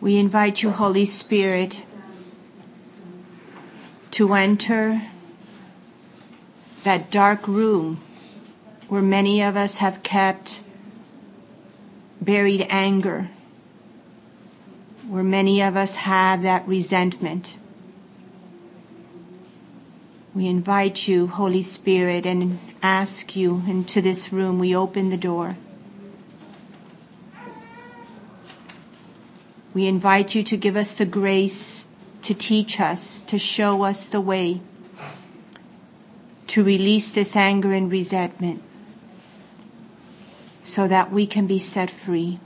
We invite you, Holy Spirit, to enter that dark room where many of us have kept buried anger, where many of us have that resentment. We invite you, Holy Spirit, and ask you into this room. We open the door. We invite you to give us the grace to teach us, to show us the way, to release this anger and resentment so that we can be set free.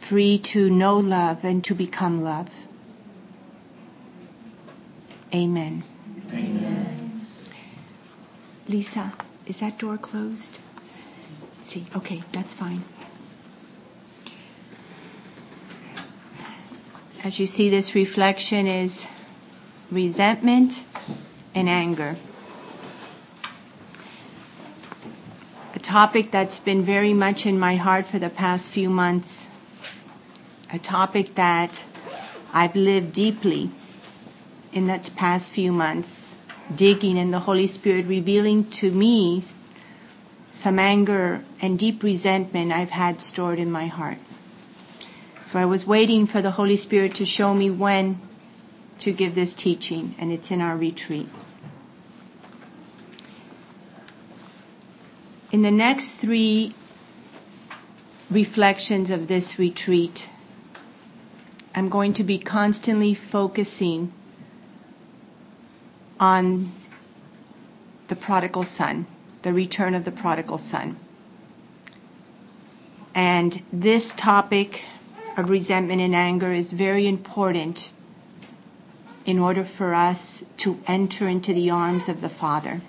Free to know love and to become love. Amen. Amen. Lisa, is that door closed? See, okay, that's fine. As you see, this reflection is resentment and anger. A topic that's been very much in my heart for the past few months. A topic that I've lived deeply in the past few months, digging in the Holy Spirit, revealing to me some anger and deep resentment I've had stored in my heart. So I was waiting for the Holy Spirit to show me when to give this teaching, and it's in our retreat. In the next three reflections of this retreat, I'm going to be constantly focusing on the prodigal son, the return of the prodigal son. And this topic of resentment and anger is very important in order for us to enter into the arms of the Father.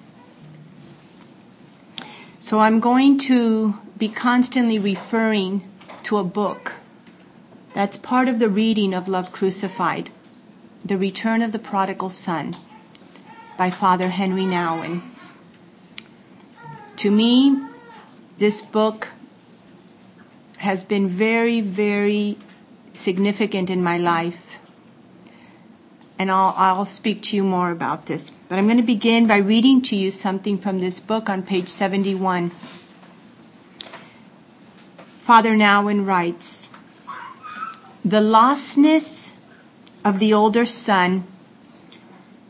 So I'm going to be constantly referring to a book that's part of the reading of Love Crucified, The Return of the Prodigal Son by Father Henry Nouwen. To me, this book has been very, very significant in my life. And I'll, I'll speak to you more about this. But I'm going to begin by reading to you something from this book on page 71. Father Nouwen writes The lostness of the older son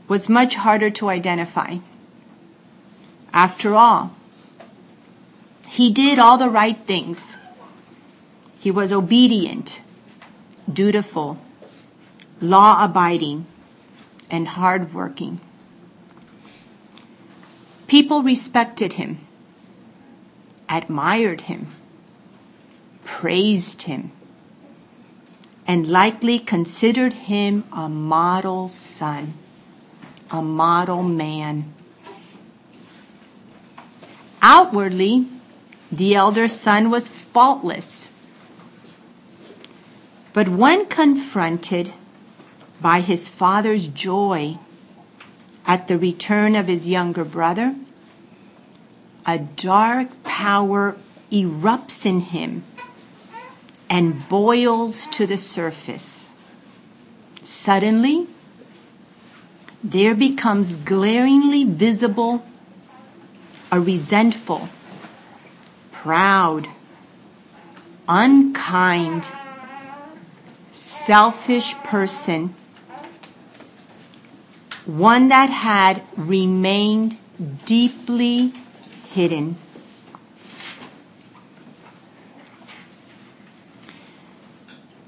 was much harder to identify. After all, he did all the right things he was obedient, dutiful, law abiding, and hardworking. People respected him, admired him, praised him, and likely considered him a model son, a model man. Outwardly, the elder son was faultless but when confronted by his father's joy at the return of his younger brother, a dark power erupts in him and boils to the surface. Suddenly, there becomes glaringly visible a resentful, proud, unkind, selfish person, one that had remained deeply hidden.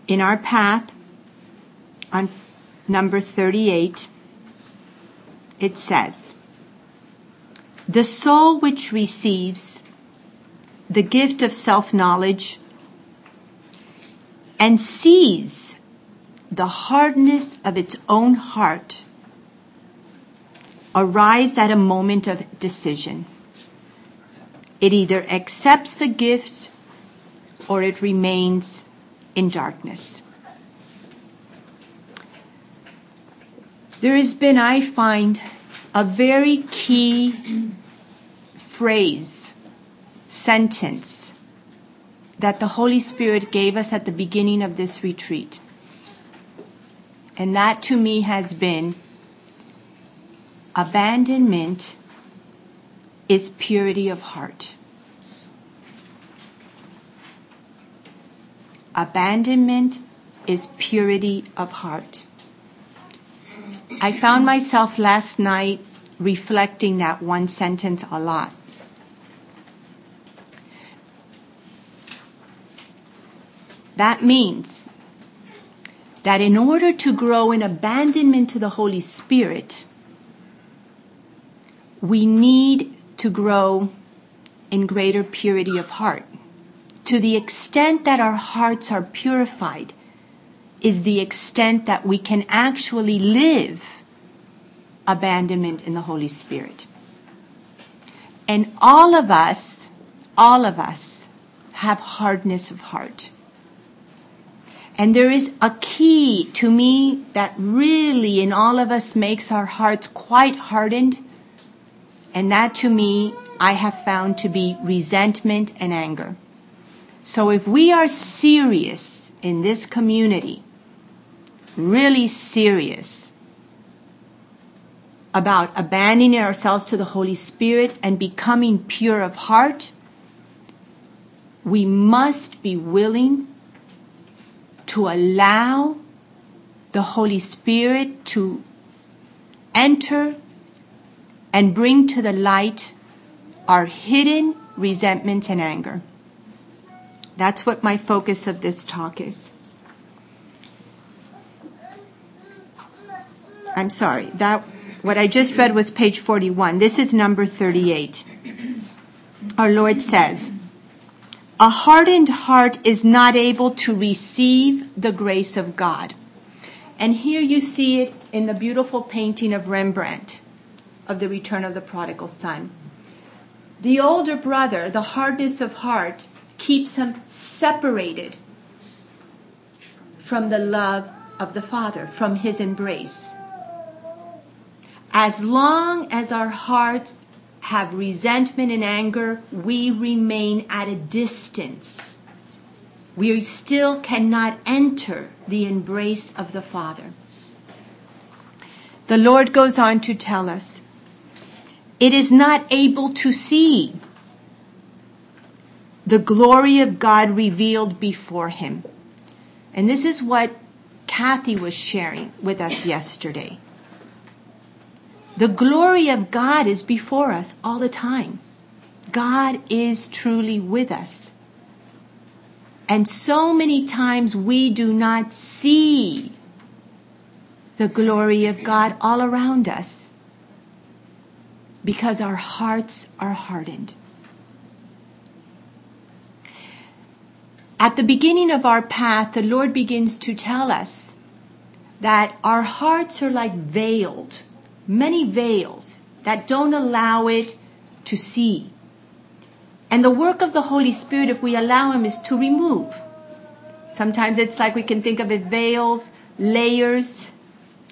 In our path, on number 38, it says, The soul which receives the gift of self knowledge and sees the hardness of its own heart arrives at a moment of decision. It either accepts the gift or it remains in darkness. There has been, I find, a very key phrase, sentence that the Holy Spirit gave us at the beginning of this retreat. And that to me has been abandonment is purity of heart. Abandonment is purity of heart. I found myself last night reflecting that one sentence a lot. That means that in order to grow in abandonment to the Holy Spirit, we need to grow in greater purity of heart. To the extent that our hearts are purified, is the extent that we can actually live abandonment in the Holy Spirit. And all of us, all of us have hardness of heart. And there is a key to me that really in all of us makes our hearts quite hardened. And that to me, I have found to be resentment and anger. So if we are serious in this community, really serious about abandoning ourselves to the Holy Spirit and becoming pure of heart, we must be willing to allow the Holy Spirit to enter and bring to the light our hidden resentments and anger. That's what my focus of this talk is. I'm sorry, that what I just read was page 41. This is number 38. Our Lord says, A hardened heart is not able to receive the grace of God. And here you see it in the beautiful painting of Rembrandt of the return of the prodigal son. The older brother, the hardness of heart, keeps him separated from the love of the father, from his embrace. As long as our hearts have resentment and anger, we remain at a distance. We still cannot enter the embrace of the Father. The Lord goes on to tell us it is not able to see the glory of God revealed before him. And this is what Kathy was sharing with us yesterday. The glory of God is before us all the time. God is truly with us. And so many times we do not see the glory of God all around us because our hearts are hardened. At the beginning of our path, the Lord begins to tell us that our hearts are like veiled many veils that don't allow it to see. And the work of the Holy Spirit, if we allow Him, is to remove. Sometimes it's like we can think of it veils, layers,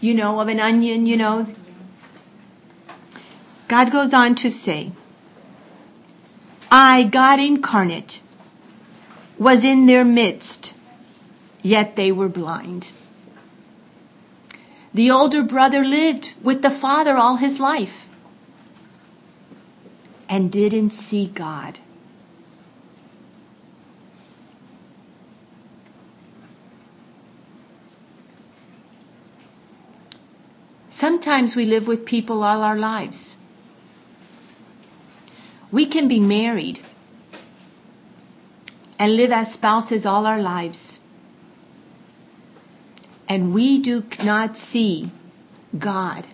you know, of an onion, you know. God goes on to say, I, God incarnate, was in their midst, yet they were blind. The older brother lived with the father all his life and didn't see God. Sometimes we live with people all our lives. We can be married and live as spouses all our lives and we do not see God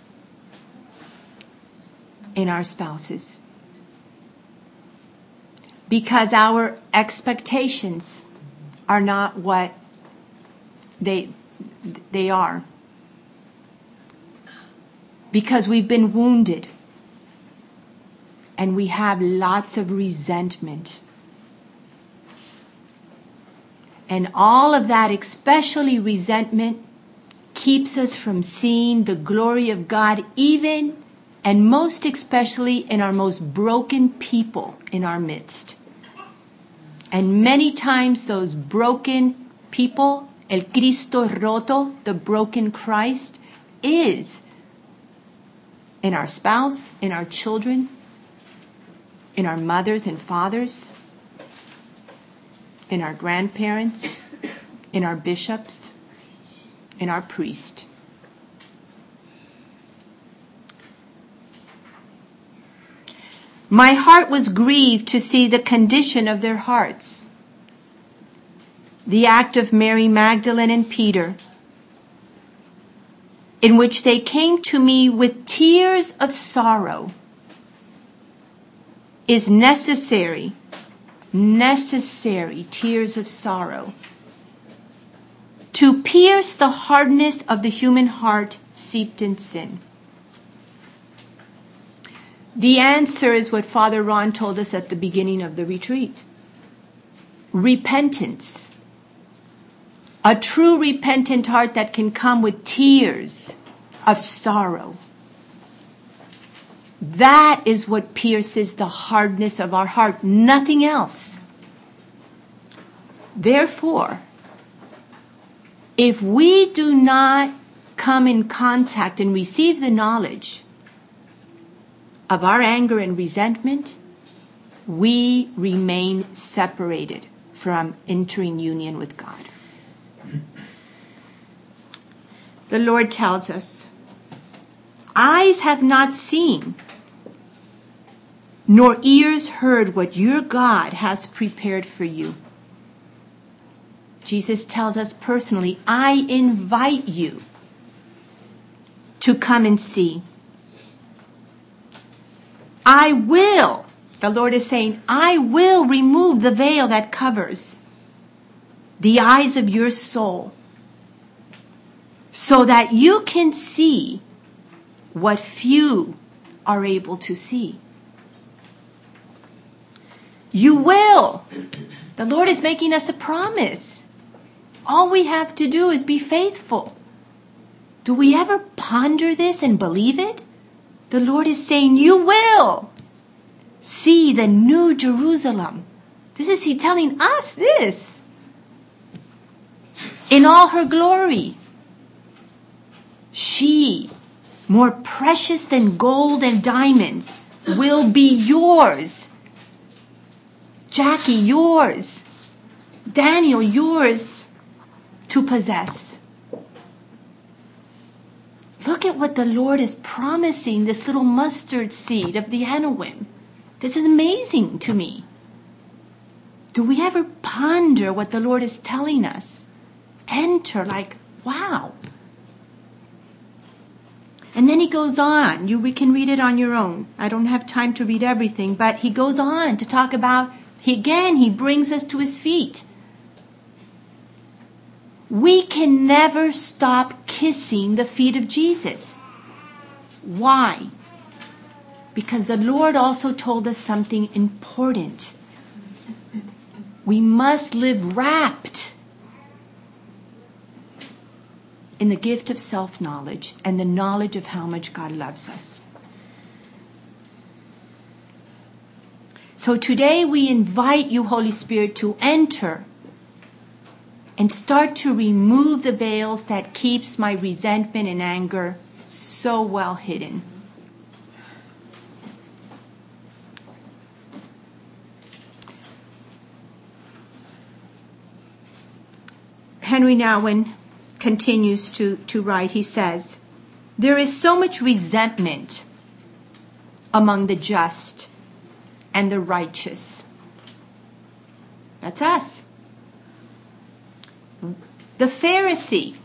in our spouses. Because our expectations are not what they they are. Because we've been wounded. And we have lots of resentment and all of that, especially resentment, keeps us from seeing the glory of God, even and most especially in our most broken people in our midst. And many times those broken people, el Cristo roto, the broken Christ, is in our spouse, in our children, in our mothers and fathers, in our grandparents, in our bishops, in our priest. My heart was grieved to see the condition of their hearts. The act of Mary Magdalene and Peter, in which they came to me with tears of sorrow, is necessary, necessary tears of sorrow to pierce the hardness of the human heart seeped in sin. The answer is what Father Ron told us at the beginning of the retreat repentance. A true repentant heart that can come with tears of sorrow. That is what pierces the hardness of our heart, nothing else. Therefore, if we do not come in contact and receive the knowledge of our anger and resentment, we remain separated from entering union with God. The Lord tells us, Eyes have not seen, nor ears heard what your God has prepared for you. Jesus tells us personally, I invite you to come and see. I will, the Lord is saying, I will remove the veil that covers the eyes of your soul so that you can see what few are able to see. You will. The Lord is making us a promise. All we have to do is be faithful. Do we ever ponder this and believe it? The Lord is saying, You will see the new Jerusalem. This is He telling us this. In all her glory. She, more precious than gold and diamonds, will be yours. Jackie, yours. Daniel, yours to possess. Look at what the Lord is promising this little mustard seed of the Anawim. This is amazing to me. Do we ever ponder what the Lord is telling us? Enter like, wow. And then he goes on. You we can read it on your own. I don't have time to read everything, but he goes on to talk about he, again he brings us to his feet. We can never stop kissing the feet of Jesus. Why? Because the Lord also told us something important. We must live wrapped in the gift of self knowledge and the knowledge of how much God loves us. So today we invite you, Holy Spirit, to enter and start to remove the veils that keeps my resentment and anger so well hidden. Henry Nouwen continues to, to write, he says, There is so much resentment among the just and the righteous. That's us. The Pharisee,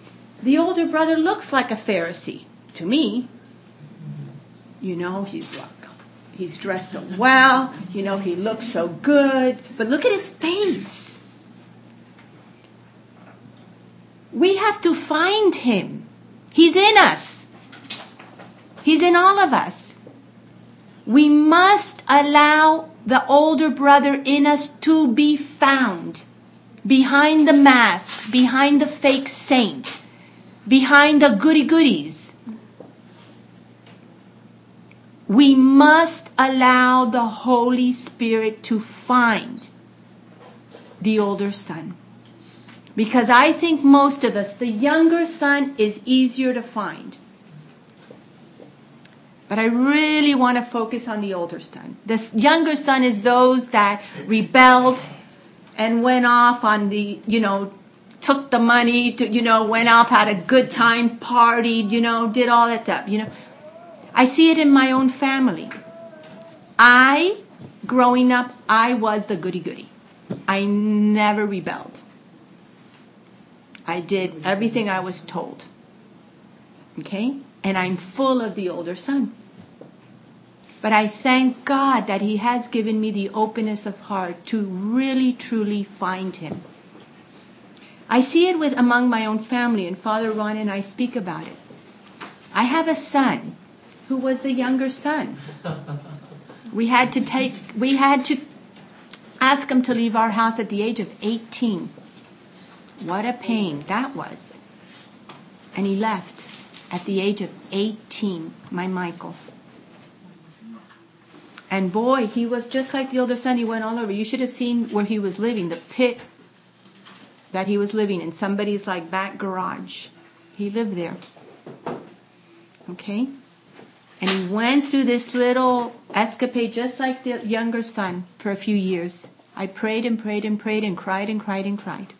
the older brother looks like a Pharisee to me. You know, he's like, he's dressed so well, you know, he looks so good, but look at his face. We have to find him. He's in us. He's in all of us. We must allow the older brother in us to be found behind the masks, behind the fake saint, behind the goody goodies. We must allow the Holy Spirit to find the older son. Because I think most of us, the younger son is easier to find. But I really want to focus on the older son. The younger son is those that rebelled and went off on the, you know, took the money to, you know, went off, had a good time, partied, you know, did all that stuff, you know. I see it in my own family. I, growing up, I was the goody goody. I never rebelled. I did everything I was told. Okay? And I'm full of the older son. But I thank God that He has given me the openness of heart to really, truly find Him. I see it with among my own family, and Father Ron and I speak about it. I have a son who was the younger son. We had to take, we had to ask him to leave our house at the age of 18. What a pain that was. And he left at the age of 18, my Michael. And boy, he was just like the older son. He went all over. You should have seen where he was living, the pit that he was living in, somebody's like back garage. He lived there. Okay? And he went through this little escapade just like the younger son for a few years. I prayed and prayed and prayed and cried and cried and cried.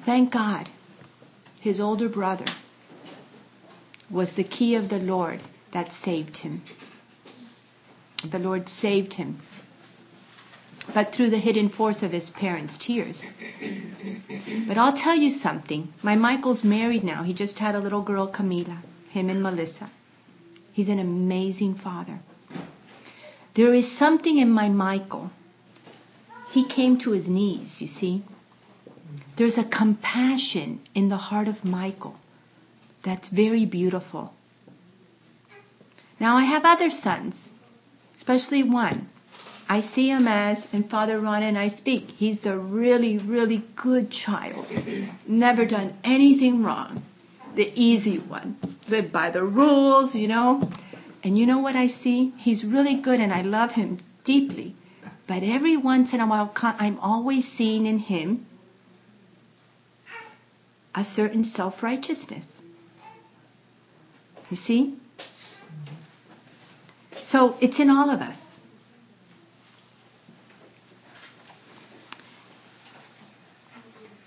Thank God, his older brother was the key of the Lord that saved him. The Lord saved him, but through the hidden force of his parents' tears. But I'll tell you something. My Michael's married now. He just had a little girl, Camila, him and Melissa. He's an amazing father. There is something in my Michael. He came to his knees, you see. There's a compassion in the heart of Michael that's very beautiful. Now, I have other sons, especially one. I see him as, and Father Ron and I speak, he's a really, really good child. Never done anything wrong. The easy one. Live by the rules, you know. And you know what I see? He's really good and I love him deeply. But every once in a while, I'm always seeing in him a certain self righteousness. You see? So it's in all of us.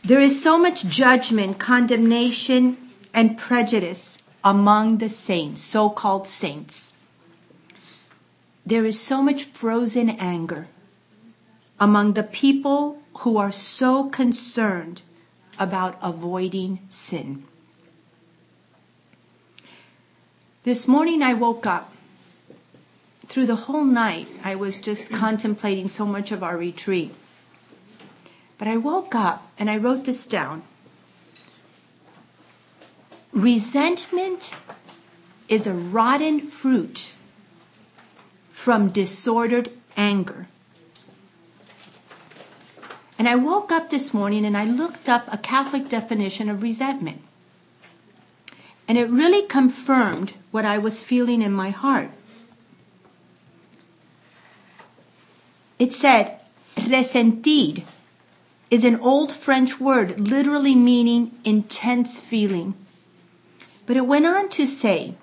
There is so much judgment, condemnation, and prejudice among the saints, so called saints. There is so much frozen anger among the people who are so concerned about avoiding sin. This morning I woke up. Through the whole night, I was just contemplating so much of our retreat. But I woke up and I wrote this down. Resentment is a rotten fruit from disordered anger. And I woke up this morning and I looked up a Catholic definition of resentment. And it really confirmed what I was feeling in my heart. It said, ressentir is an old French word literally meaning intense feeling. But it went on to say,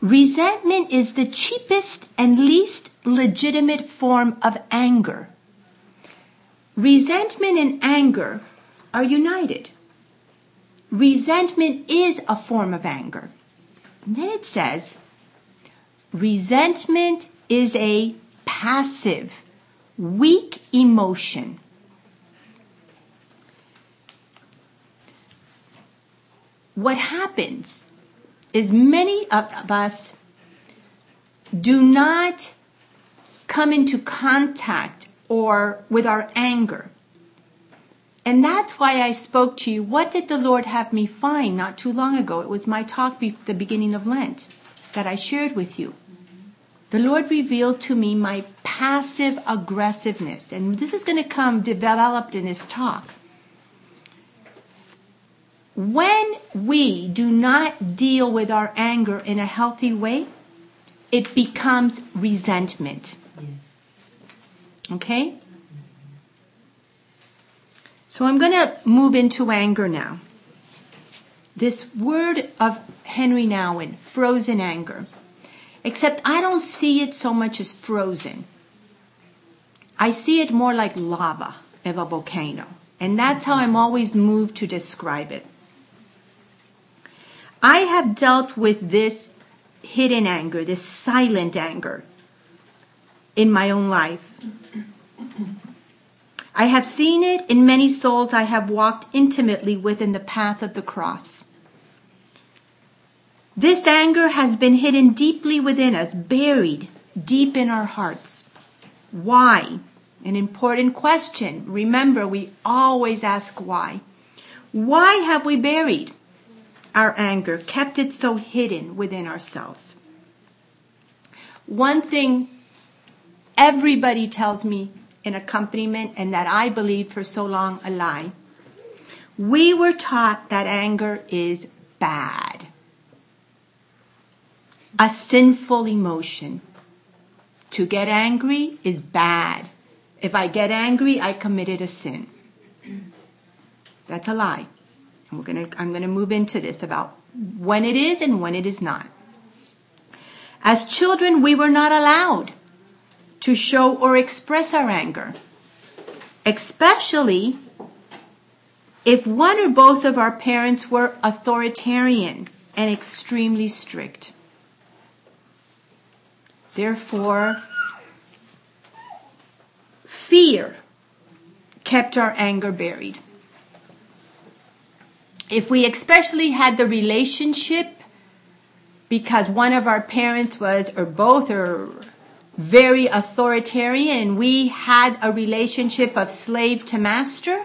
resentment is the cheapest and least legitimate form of anger. Resentment and anger are united. Resentment is a form of anger. And then it says, resentment is a passive weak emotion. What happens is many of us do not come into contact or with our anger. And that's why I spoke to you. What did the Lord have me find not too long ago? It was my talk be- the beginning of Lent that I shared with you the Lord revealed to me my passive aggressiveness. And this is going to come developed in this talk. When we do not deal with our anger in a healthy way, it becomes resentment. Yes. Okay? So I'm going to move into anger now. This word of Henry Nouwen, frozen anger. Except I don't see it so much as frozen. I see it more like lava of a volcano. And that's how I'm always moved to describe it. I have dealt with this hidden anger, this silent anger in my own life. I have seen it in many souls I have walked intimately with in the path of the cross. This anger has been hidden deeply within us, buried deep in our hearts. Why? An important question. Remember, we always ask why. Why have we buried our anger, kept it so hidden within ourselves? One thing everybody tells me accompaniment, and that I believed for so long a lie. We were taught that anger is bad, a sinful emotion. To get angry is bad. If I get angry, I committed a sin. That's a lie. We're gonna, I'm going to move into this about when it is and when it is not. As children, we were not allowed to show or express our anger, especially if one or both of our parents were authoritarian and extremely strict. Therefore, fear kept our anger buried. If we especially had the relationship because one of our parents was, or both, or very authoritarian we had a relationship of slave to master,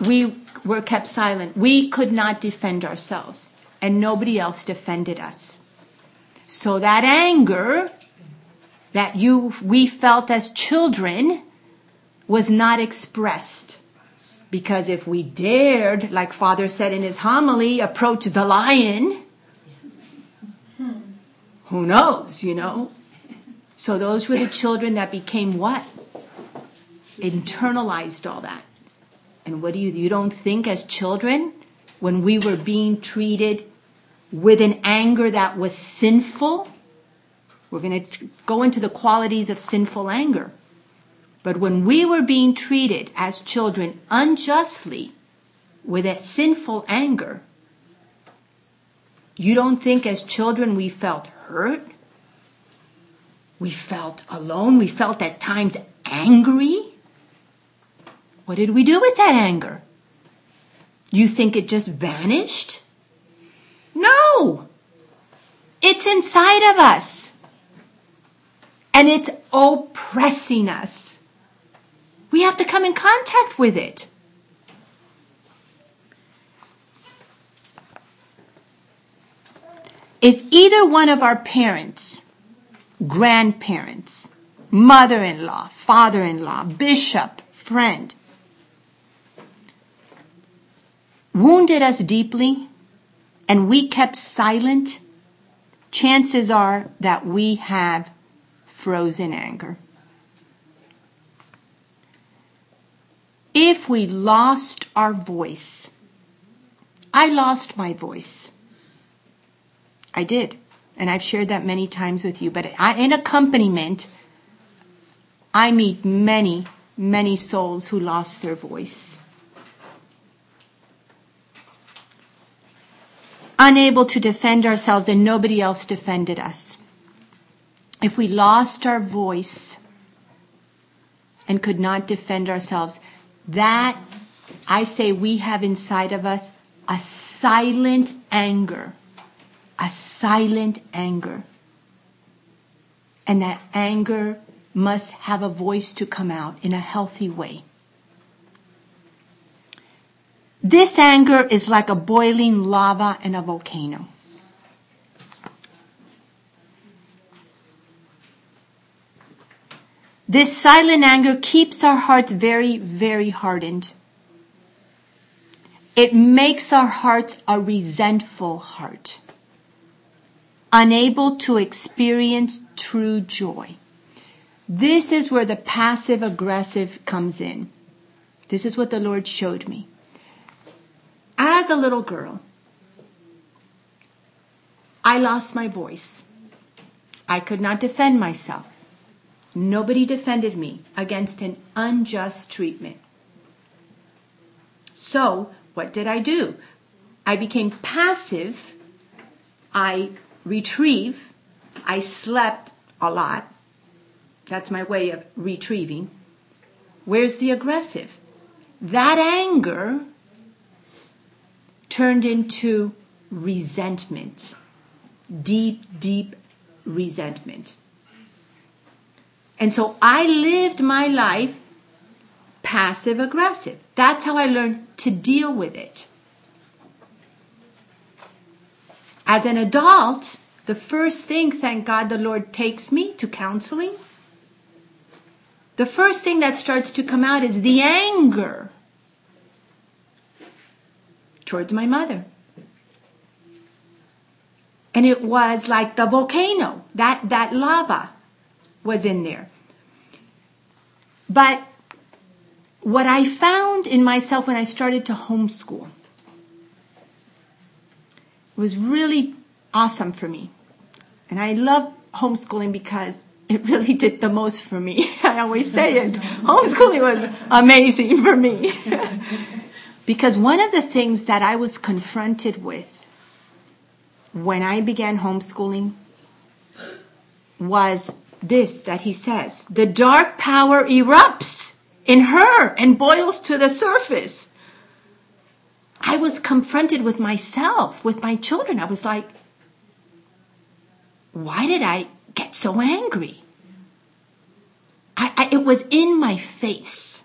we were kept silent. We could not defend ourselves, and nobody else defended us. So that anger that you we felt as children was not expressed. Because if we dared, like Father said in his homily, approach the lion, who knows, you know? So those were the children that became what? Internalized all that. And what do you, you don't think as children, when we were being treated with an anger that was sinful? We're going to go into the qualities of sinful anger. But when we were being treated as children unjustly with a sinful anger, you don't think as children we felt hurt? We felt alone. We felt at times angry. What did we do with that anger? You think it just vanished? No! It's inside of us. And it's oppressing us. We have to come in contact with it. If either one of our parents, grandparents, mother in law, father in law, bishop, friend, wounded us deeply and we kept silent, chances are that we have frozen anger. If we lost our voice, I lost my voice. I did. And I've shared that many times with you. But I, in accompaniment, I meet many, many souls who lost their voice. Unable to defend ourselves, and nobody else defended us. If we lost our voice and could not defend ourselves, that I say we have inside of us a silent anger a silent anger. And that anger must have a voice to come out in a healthy way. This anger is like a boiling lava in a volcano. This silent anger keeps our hearts very, very hardened. It makes our hearts a resentful heart. Unable to experience true joy. This is where the passive aggressive comes in. This is what the Lord showed me. As a little girl, I lost my voice. I could not defend myself. Nobody defended me against an unjust treatment. So, what did I do? I became passive. I retrieve. I slept a lot. That's my way of retrieving. Where's the aggressive? That anger turned into resentment. Deep, deep resentment. And so I lived my life passive aggressive. That's how I learned to deal with it. As an adult, the first thing, thank God, the Lord takes me to counseling. The first thing that starts to come out is the anger towards my mother. And it was like the volcano, that, that lava was in there. But what I found in myself when I started to homeschool was really awesome for me. And I love homeschooling because it really did the most for me. I always say it. Homeschooling was amazing for me. because one of the things that I was confronted with when I began homeschooling was this that he says the dark power erupts in her and boils to the surface. I was confronted with myself, with my children. I was like, why did I get so angry? I, I, it was in my face.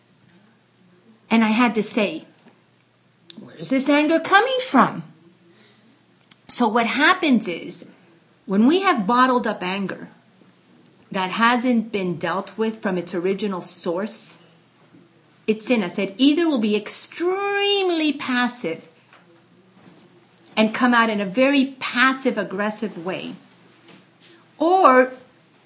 And I had to say, where's this anger coming from? So what happens is, when we have bottled up anger that hasn't been dealt with from its original source, it's in us. It either will be extremely passive and come out in a very passive aggressive way, or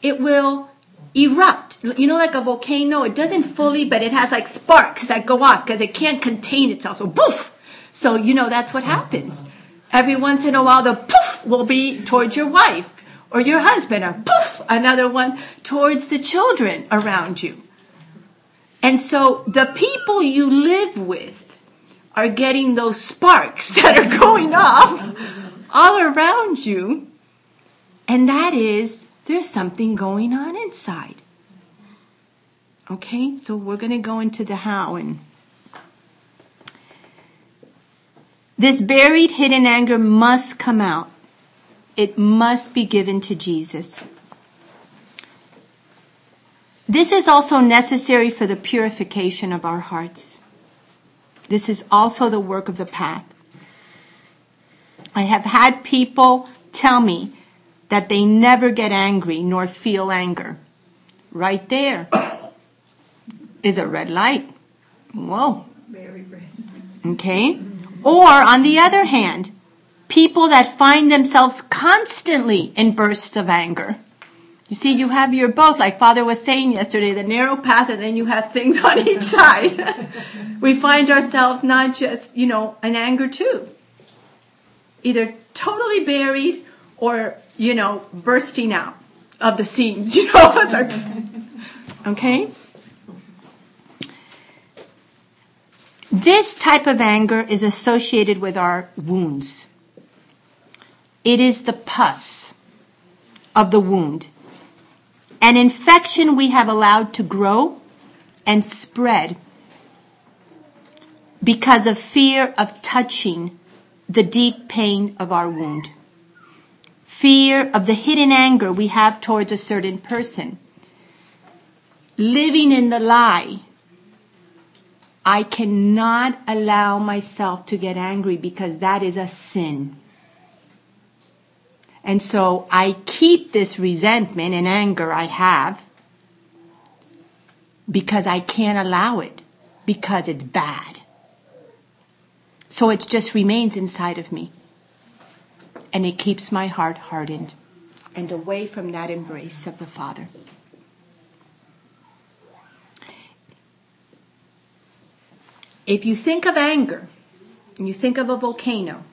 it will erupt. You know, like a volcano, it doesn't fully, but it has like sparks that go off because it can't contain itself. So, poof! So, you know, that's what happens. Every once in a while, the poof will be towards your wife or your husband, or poof, another one towards the children around you. And so the people you live with are getting those sparks that are going off all around you. And that is, there's something going on inside. Okay, so we're going to go into the how and This buried hidden anger must come out. It must be given to Jesus. This is also necessary for the purification of our hearts. This is also the work of the path. I have had people tell me that they never get angry nor feel anger. Right there is a red light. Whoa. Very red. Okay. Or, on the other hand, people that find themselves constantly in bursts of anger. You see, you have your both, like Father was saying yesterday, the narrow path, and then you have things on each side. we find ourselves not just, you know, in anger too. Either totally buried or, you know, bursting out of the seams, you know. okay? This type of anger is associated with our wounds. It is the pus of the wound, an infection we have allowed to grow and spread because of fear of touching the deep pain of our wound. Fear of the hidden anger we have towards a certain person. Living in the lie I cannot allow myself to get angry because that is a sin. And so I keep this resentment and anger I have because I can't allow it because it's bad. So it just remains inside of me and it keeps my heart hardened. and away from that embrace of the Father. If you think of anger and you think of a volcano,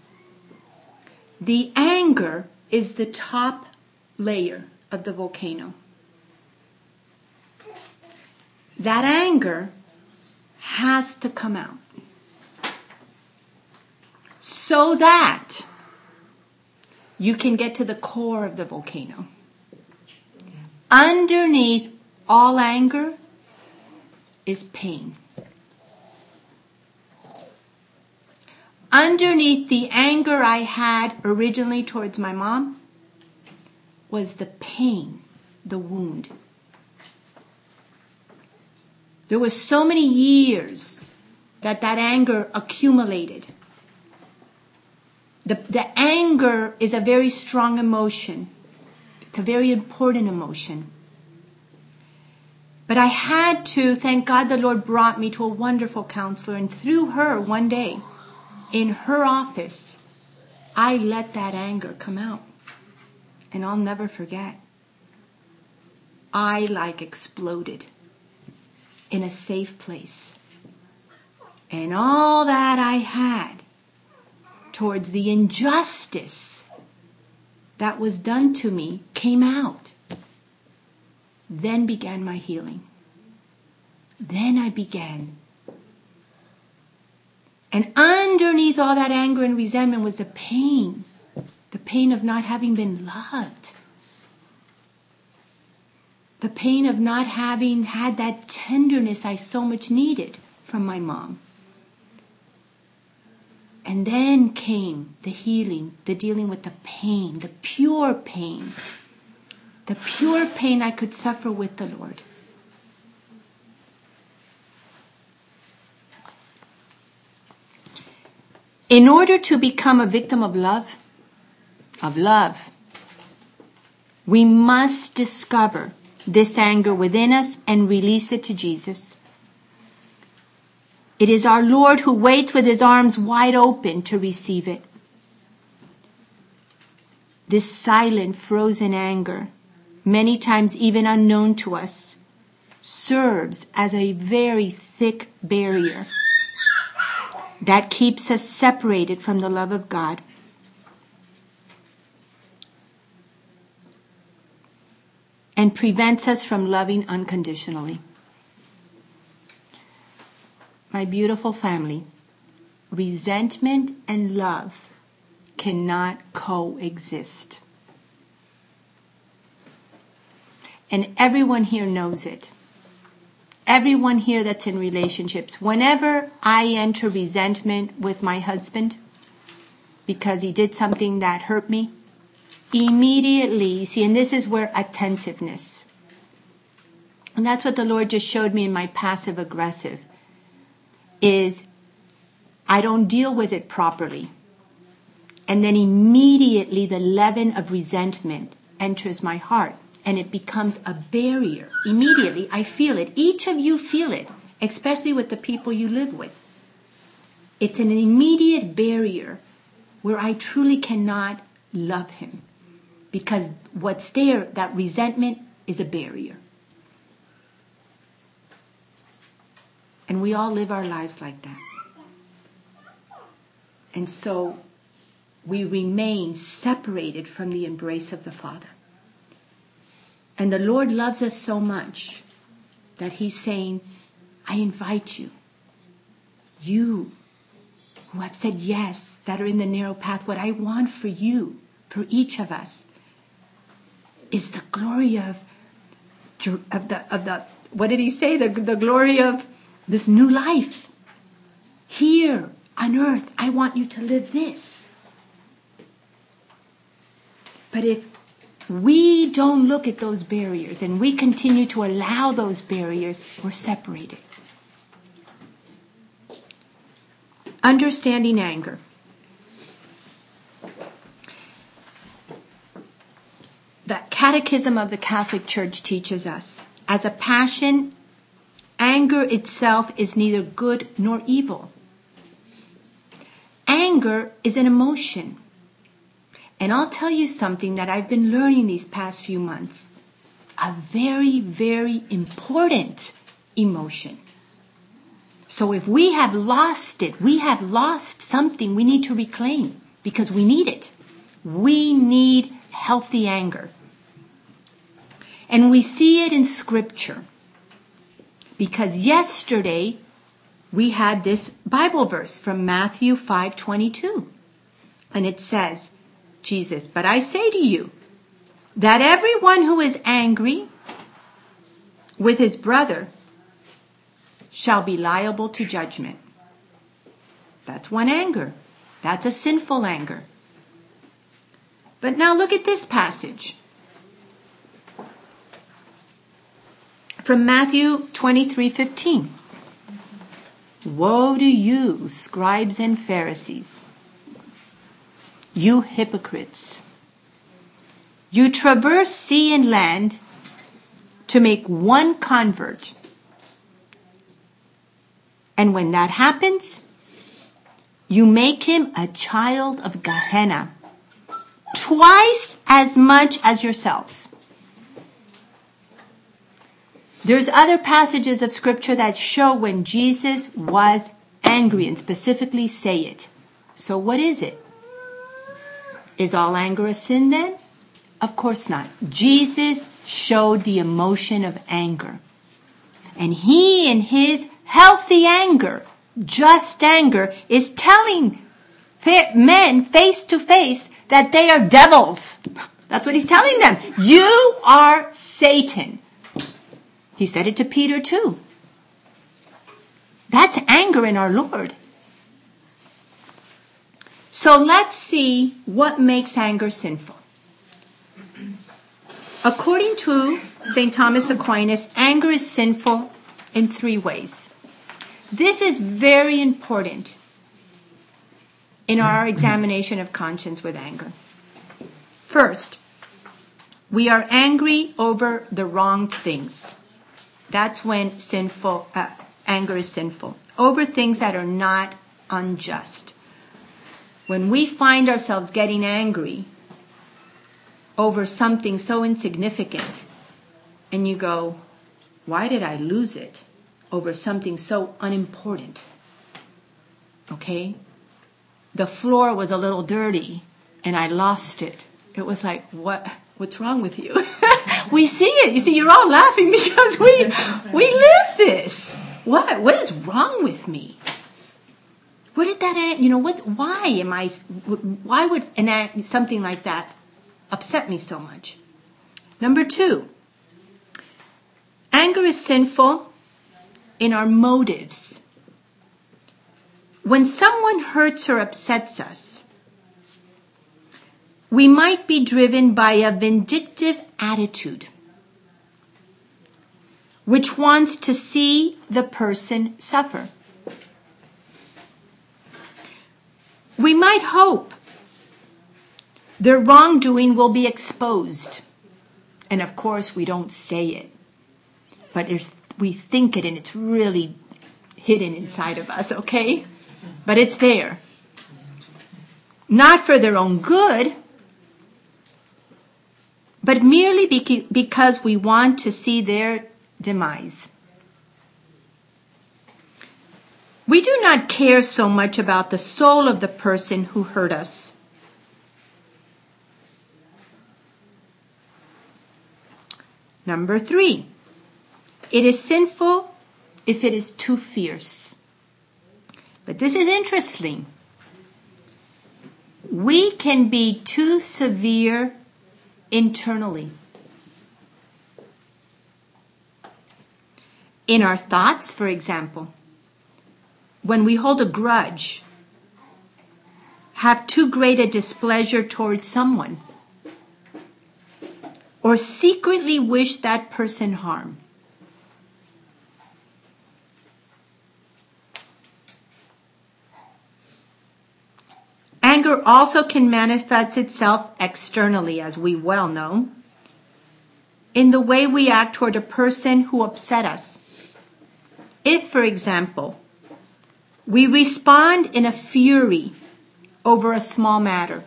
the anger is the top layer of the volcano. That anger has to come out so that you can get to the core of the volcano. Underneath all anger is pain. Underneath the anger I had originally towards my mom was the pain, the wound. There was so many years that that anger accumulated. The, the anger is a very strong emotion. It's a very important emotion. But I had to, thank God the Lord brought me to a wonderful counselor, and through her one day, in her office, I let that anger come out. And I'll never forget. I like exploded in a safe place. And all that I had towards the injustice that was done to me came out. Then began my healing. Then I began. And underneath all that anger and resentment was the pain the pain of not having been loved the pain of not having had that tenderness I so much needed from my mom. And then came the healing, the dealing with the pain, the pure pain, the pure pain I could suffer with the Lord. In order to become a victim of love, of love, we must discover this anger within us and release it to Jesus. It is our Lord who waits with his arms wide open to receive it. This silent, frozen anger, many times even unknown to us, serves as a very thick barrier that keeps us separated from the love of God. and prevents us from loving unconditionally. My beautiful family, resentment and love cannot coexist. And everyone here knows it. Everyone here that's in relationships, whenever I enter resentment with my husband because he did something that hurt me, immediately, you see, and this is where attentiveness. And that's what the Lord just showed me in my passive aggressive is I don't deal with it properly. And then immediately the leaven of resentment enters my heart and it becomes a barrier. Immediately I feel it. Each of you feel it, especially with the people you live with. It's an immediate barrier where I truly cannot love him because what's there, that resentment, is a barrier. And we all live our lives like that. And so we remain separated from the embrace of the Father. And the Lord loves us so much that He's saying, I invite you, you who have said yes, that are in the narrow path, what I want for you, for each of us, is the glory of, of the of the what did he say? The, the glory of this new life. Here on earth, I want you to live this. But if we don't look at those barriers and we continue to allow those barriers, we're separated. Understanding anger. The Catechism of the Catholic Church teaches us as a passion, anger itself is neither good nor evil. Anger is an emotion. And I'll tell you something that I've been learning these past few months. A very, very important emotion. So if we have lost it, we have lost something we need to reclaim because we need it. We need healthy anger. And we see it in scripture. Because yesterday we had this Bible verse from Matthew 5:22. And it says, Jesus, but I say to you that everyone who is angry with his brother shall be liable to judgment. That's one anger. That's a sinful anger. But now look at this passage. From Matthew 23:15. Woe to you, scribes and Pharisees, you hypocrites! You traverse sea and land to make one convert. And when that happens, you make him a child of Gehenna, twice as much as yourselves. There's other passages of scripture that show when Jesus was angry and specifically say it. So what is it? Is all anger a sin then? Of course not. Jesus showed the emotion of anger. And he in his healthy anger, just anger, is telling men face to face that they are devils. That's what he's telling them. You are Satan. He said it to Peter too. That's anger in our Lord. So let's see what makes anger sinful. According to St. Thomas Aquinas, anger is sinful in three ways. This is very important in our examination of conscience with anger. First, we are angry over the wrong things. That's when sinful uh, anger is sinful. Over things that are not unjust. When we find ourselves getting angry over something so insignificant, and you go, Why did I lose it over something so unimportant? Okay? The floor was a little dirty and I lost it. It was like, What? What's wrong with you? we see it. You see, you're all laughing because we we live this. What? What is wrong with me? What did that? You know what? Why am I? Why would an act, something like that upset me so much? Number two. Anger is sinful in our motives. When someone hurts or upsets us, we might be driven by a vindictive attitude, which wants to see the person suffer. We might hope their wrongdoing will be exposed. And of course, we don't say it, but we think it and it's really hidden inside of us, okay? But it's there. Not for their own good, but merely because we want to see their demise. We do not care so much about the soul of the person who hurt us. Number three, it is sinful if it is too fierce. But this is interesting. We can be too severe internally. In our thoughts, for example, when we hold a grudge, have too great a displeasure towards someone, or secretly wish that person harm. Anger also can manifest itself externally, as we well know, in the way we act toward a person who upset us. If, for example, we respond in a fury over a small matter,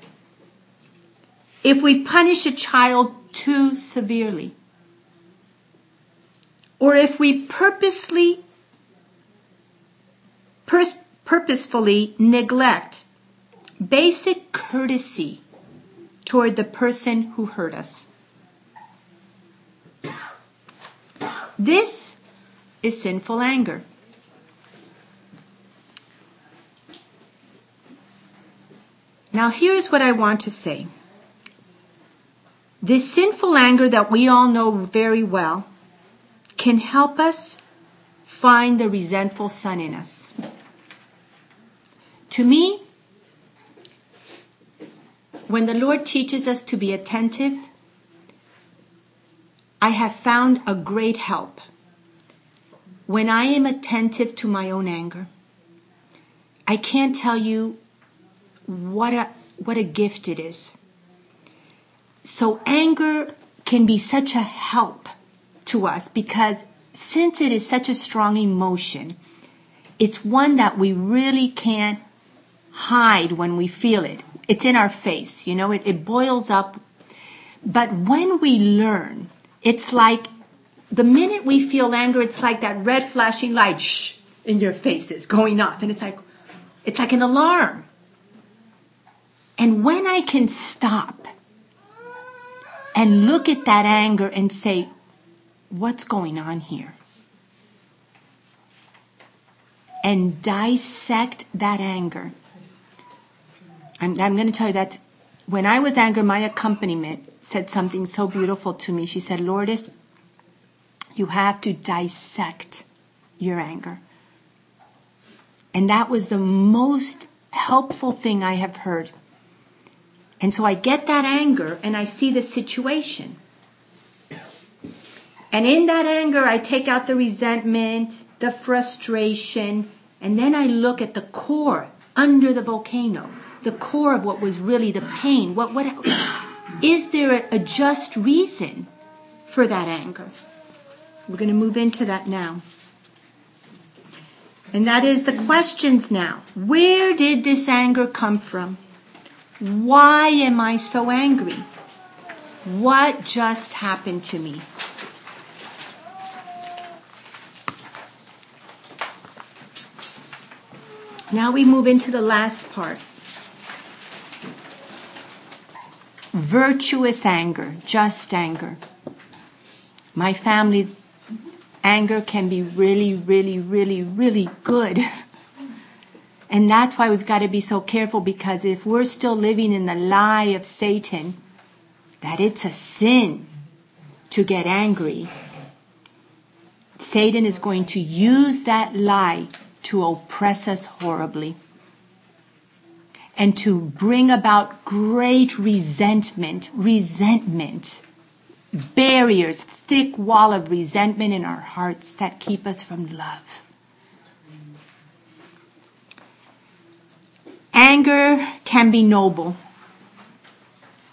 if we punish a child too severely, or if we purposely purposefully neglect basic courtesy toward the person who hurt us. This is sinful anger. Now, here's what I want to say. This sinful anger that we all know very well can help us find the resentful son in us. To me, when the Lord teaches us to be attentive, I have found a great help when I am attentive to my own anger. I can't tell you what a what a gift it is. So anger can be such a help to us because since it is such a strong emotion, it's one that we really can't hide when we feel it. It's in our face, you know, it, it boils up. But when we learn, it's like the minute we feel anger, it's like that red flashing light shh, in your face is going off. And it's like, it's like an alarm. And when I can stop and look at that anger and say, what's going on here? And dissect that anger. I'm, I'm going to tell you that when I was angry, my accompaniment said something so beautiful to me. She said, Lourdes, you have to dissect your anger. And that was the most helpful thing I have heard. And so I get that anger and I see the situation. And in that anger, I take out the resentment, the frustration, and then I look at the core under the volcano, the core of what was really the pain. What, what, is there a, a just reason for that anger? We're going to move into that now. And that is the questions now. Where did this anger come from? Why am I so angry? What just happened to me? Now we move into the last part. Virtuous anger, just anger. My family anger can be really, really, really, really good. And that's why we've got to be so careful because if we're still living in the lie of Satan, that it's a sin to get angry, Satan is going to use that lie to oppress us horribly and to bring about great resentment, resentment, barriers, thick wall of resentment in our hearts that keep us from love. Anger can be noble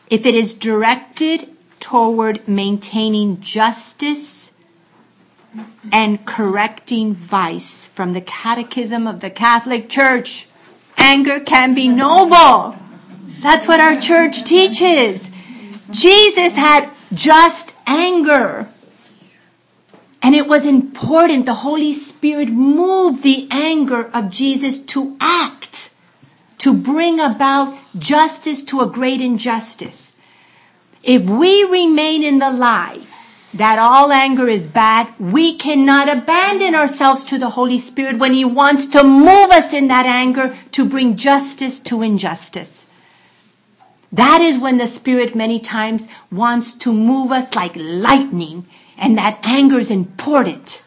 if it is directed toward maintaining justice and correcting vice from the Catechism of the Catholic Church. Anger can be noble. That's what our church teaches. Jesus had just anger. And it was important. The Holy Spirit moved the anger of Jesus to act, to bring about justice to a great injustice. If we remain in the lie that all anger is bad, we cannot abandon ourselves to the Holy Spirit when He wants to move us in that anger to bring justice to injustice. That is when the Spirit many times wants to move us like lightning, and that anger is important.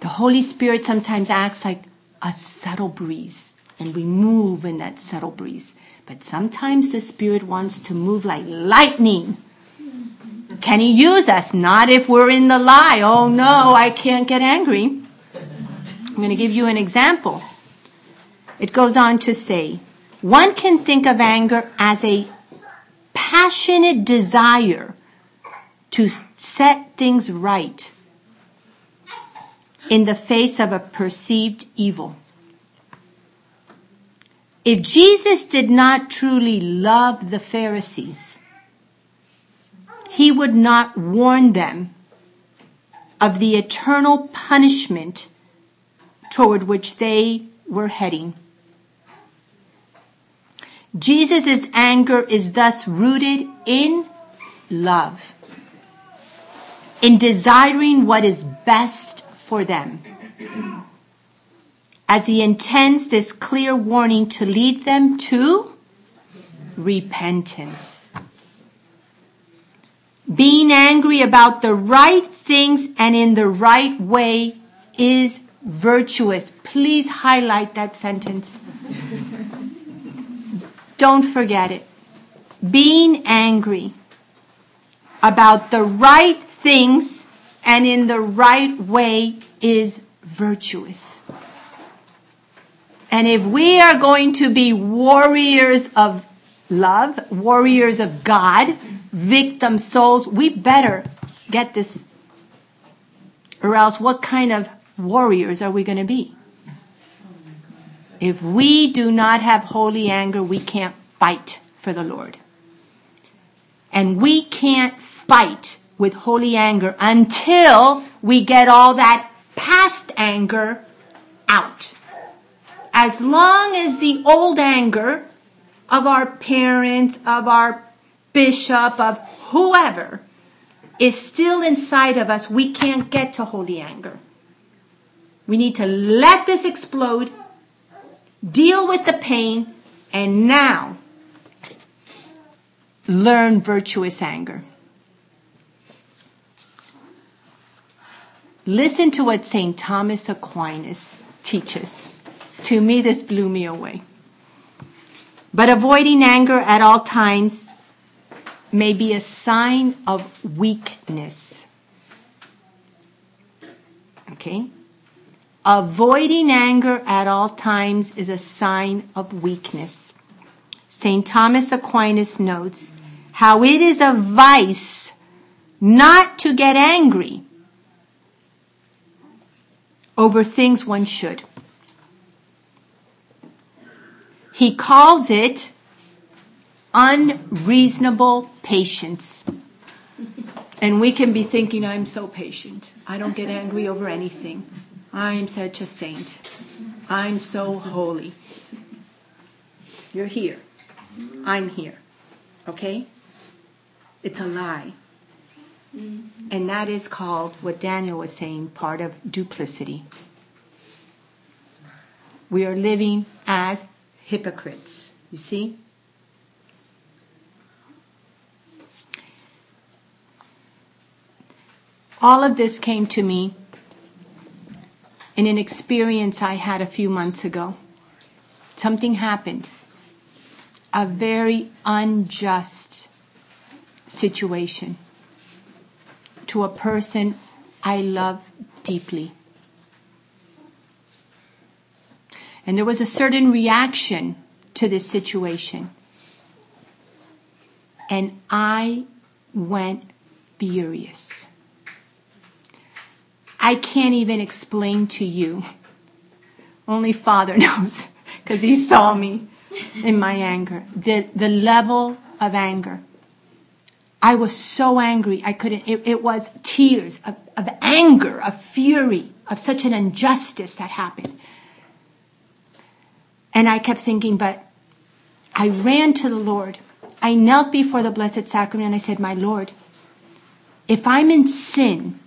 The Holy Spirit sometimes acts like a subtle breeze, and we move in that subtle breeze. But sometimes the Spirit wants to move like lightning. Can He use us? Not if we're in the lie. Oh no, I can't get angry. I'm going to give you an example. It goes on to say, one can think of anger as a passionate desire to set things right in the face of a perceived evil. If Jesus did not truly love the Pharisees, he would not warn them of the eternal punishment toward which they were heading. Jesus' anger is thus rooted in love, in desiring what is best for them, as he intends this clear warning to lead them to repentance. Being angry about the right things and in the right way is virtuous. Please highlight that sentence. Don't forget it. Being angry about the right things and in the right way is virtuous. And if we are going to be warriors of love, warriors of God, victim souls, we better get this. Or else, what kind of warriors are we going to be? If we do not have holy anger, we can't fight for the Lord. And we can't fight with holy anger until we get all that past anger out. As long as the old anger of our parents, of our bishop, of whoever is still inside of us, we can't get to holy anger. We need to let this explode, deal with the pain, and now learn virtuous anger. Listen to what St. Thomas Aquinas teaches. To me, this blew me away. But avoiding anger at all times may be a sign of weakness. Okay? Avoiding anger at all times is a sign of weakness. St. Thomas Aquinas notes how it is a vice not to get angry over things one should. He calls it unreasonable patience. And we can be thinking, I'm so patient. I don't get angry over anything. I'm such a saint. I'm so holy. You're here. I'm here. Okay? It's a lie. Mm. And that is called what Daniel was saying part of duplicity. We are living as hypocrites. You see? All of this came to me in an experience I had a few months ago. Something happened. A very unjust situation to a person I love deeply. And there was a certain reaction to this situation. And I went furious. I can't even explain to you. Only Father knows because He saw me in my anger. The, the level of anger. I was so angry. I couldn't, it, it was tears of, of anger, of fury, of such an injustice that happened. And I kept thinking, but I ran to the Lord. I knelt before the Blessed Sacrament and I said, My Lord, if I'm in sin,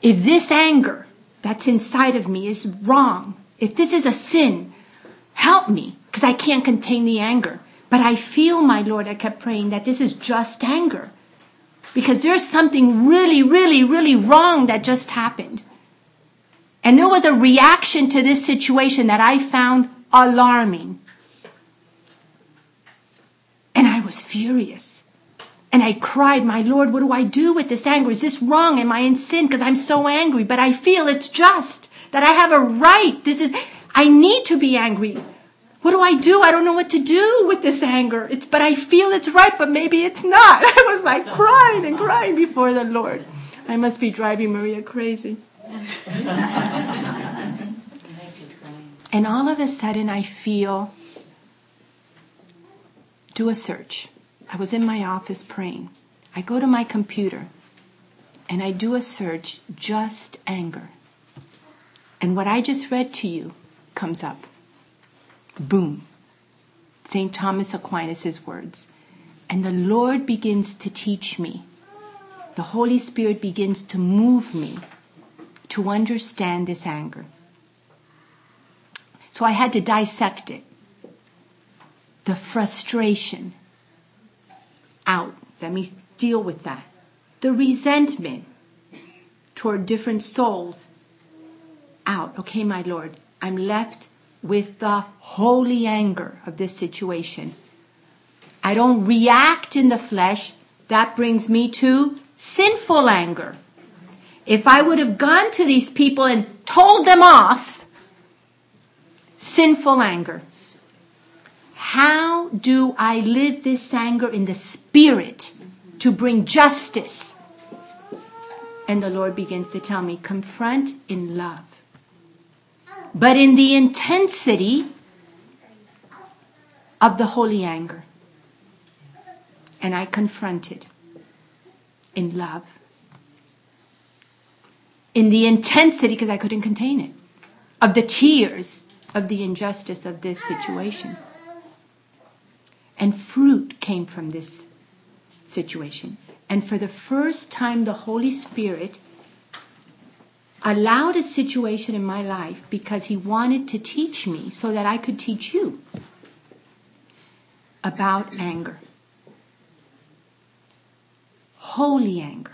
if this anger that's inside of me is wrong, if this is a sin, help me because I can't contain the anger. But I feel, my Lord, I kept praying that this is just anger. Because there's something really, really, really wrong that just happened. And there was a reaction to this situation that I found alarming. And I was furious. And I cried, My Lord, what do I do with this anger? Is this wrong? Am I in sin? Because I'm so angry, but I feel it's just that I have a right. This is, I need to be angry. What do I do? I don't know what to do with this anger. It's, but I feel it's right, but maybe it's not. I was like crying and crying before the Lord. I must be driving Maria crazy. and all of a sudden, I feel do a search. I was in my office praying. I go to my computer and I do a search, just anger. And what I just read to you comes up. Boom. St. Thomas Aquinas' words. And the Lord begins to teach me. The Holy Spirit begins to move me to understand this anger. So I had to dissect it. The frustration out. Let me deal with that. The resentment toward different souls out. Okay, my Lord, I'm left with the holy anger of this situation. I don't react in the flesh. That brings me to sinful anger. If I would have gone to these people and told them off, sinful anger. How do I live this anger in the spirit to bring justice? And the Lord begins to tell me, confront in love. But in the intensity of the holy anger. And I confronted in love. In the intensity, because I couldn't contain it, of the tears of the injustice of this situation. And fruit came from this situation. And for the first time, the Holy Spirit allowed a situation in my life because He wanted to teach me so that I could teach you about anger. Holy anger.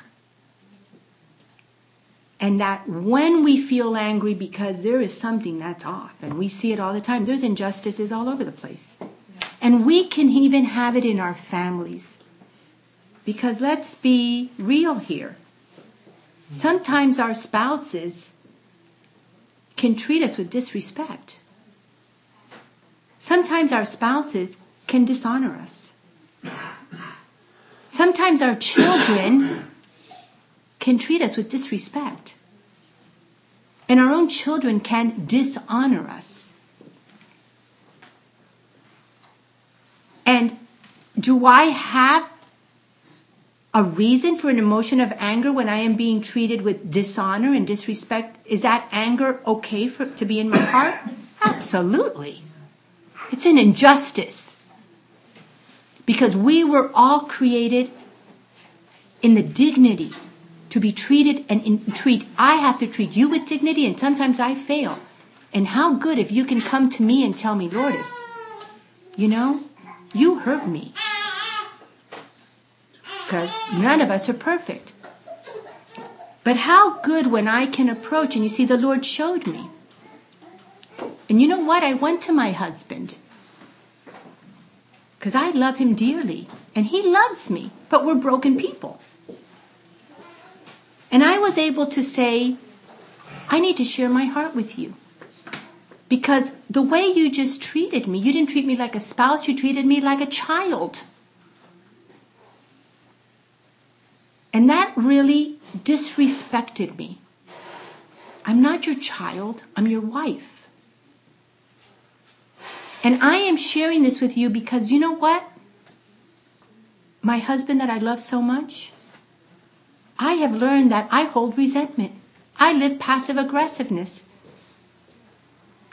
And that when we feel angry because there is something that's off, and we see it all the time, there's injustices all over the place. And we can even have it in our families. Because let's be real here. Sometimes our spouses can treat us with disrespect. Sometimes our spouses can dishonor us. Sometimes our children can treat us with disrespect. And our own children can dishonor us. And do I have a reason for an emotion of anger when I am being treated with dishonor and disrespect? Is that anger okay for to be in my heart? Absolutely. It's an injustice. Because we were all created in the dignity to be treated and in, treat I have to treat you with dignity and sometimes I fail. And how good if you can come to me and tell me, Lourdes, you know, you hurt me. Because none of us are perfect. But how good when I can approach, and you see, the Lord showed me. And you know what? I went to my husband. Because I love him dearly. And he loves me. But we're broken people. And I was able to say, I need to share my heart with you. Because the way you just treated me, you didn't treat me like a spouse, you treated me like a child. And that really disrespected me. I'm not your child, I'm your wife. And I am sharing this with you because you know what? My husband that I love so much, I have learned that I hold resentment. I live passive aggressiveness.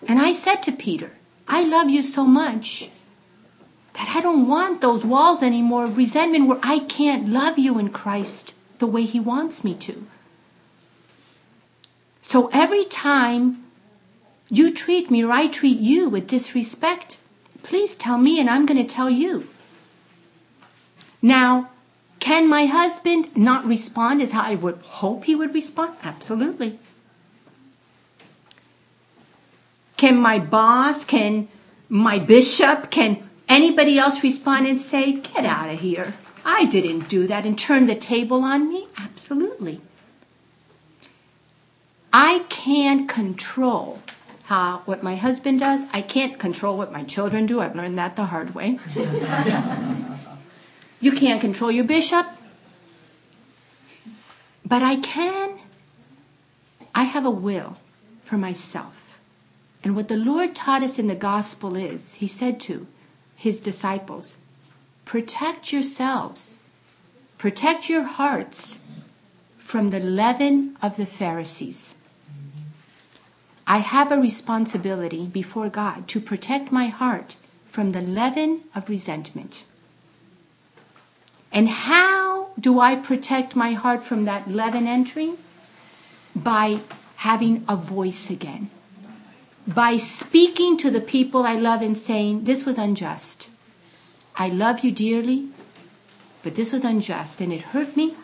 And I said to Peter, I love you so much that I don't want those walls anymore of resentment where I can't love you in Christ the way He wants me to. So every time you treat me or I treat you with disrespect, please tell me and I'm going to tell you. Now, can my husband not respond as how I would hope he would respond? Absolutely. Can my boss, can my bishop, can anybody else respond and say, get out of here? I didn't do that and turn the table on me? Absolutely. I can't control how what my husband does. I can't control what my children do. I've learned that the hard way. you can't control your bishop. But I can. I have a will for myself. And what the Lord taught us in the gospel is, He said to His disciples, protect yourselves, protect your hearts from the leaven of the Pharisees. I have a responsibility before God to protect my heart from the leaven of resentment. And how do I protect my heart from that leaven entering? By having a voice again. By speaking to the people I love and saying, This was unjust. I love you dearly, but this was unjust and it hurt me.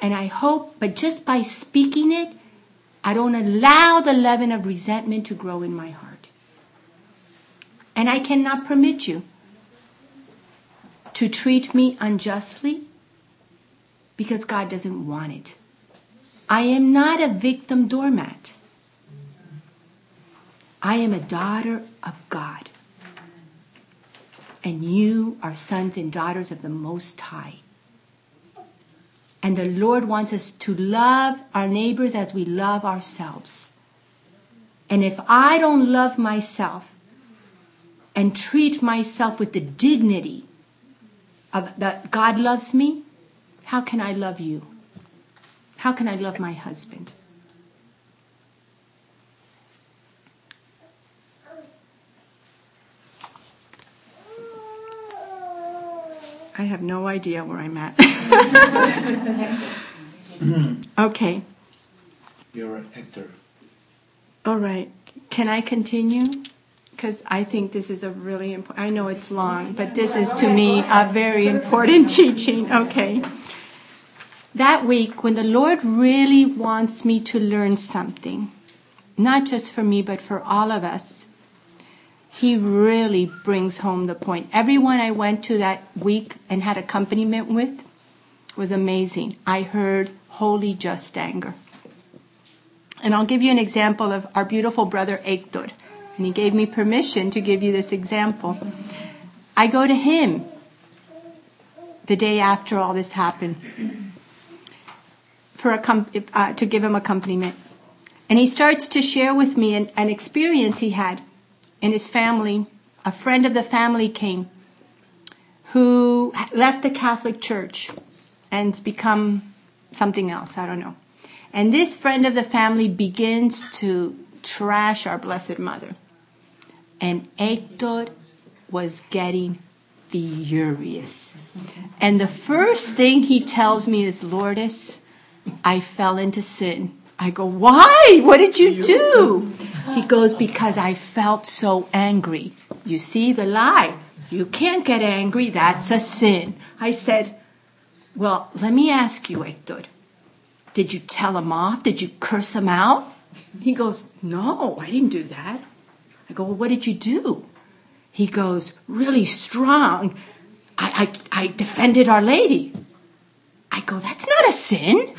And I hope, but just by speaking it, I don't allow the leaven of resentment to grow in my heart. And I cannot permit you to treat me unjustly because God doesn't want it. I am not a victim doormat. I am a daughter of God. And you are sons and daughters of the Most High. And the Lord wants us to love our neighbors as we love ourselves. And if I don't love myself and treat myself with the dignity of that God loves me, how can I love you? How can I love my husband? I have no idea where I'm at. okay. You're an actor. All right. Can I continue? Because I think this is a really important. I know it's long, but this is to me a very important teaching. Okay. That week, when the Lord really wants me to learn something, not just for me, but for all of us, he really brings home the point. Everyone I went to that week and had accompaniment with was amazing. I heard holy just anger. And I'll give you an example of our beautiful brother Hector. And he gave me permission to give you this example. I go to him the day after all this happened for a uh, to give him accompaniment. And he starts to share with me an, an experience he had and his family, a friend of the family came who left the Catholic Church and become something else, I don't know. And this friend of the family begins to trash our Blessed Mother. And Hector was getting furious. And the first thing he tells me is, Lourdes, I fell into sin. I go, why? What did you do? He goes, because I felt so angry. You see the lie. You can't get angry. That's a sin. I said, well, let me ask you, Hector. Did you tell him off? Did you curse him out? He goes, no, I didn't do that. I go, well, what did you do? He goes, really strong. I, I, I defended Our Lady. I go, that's not a sin.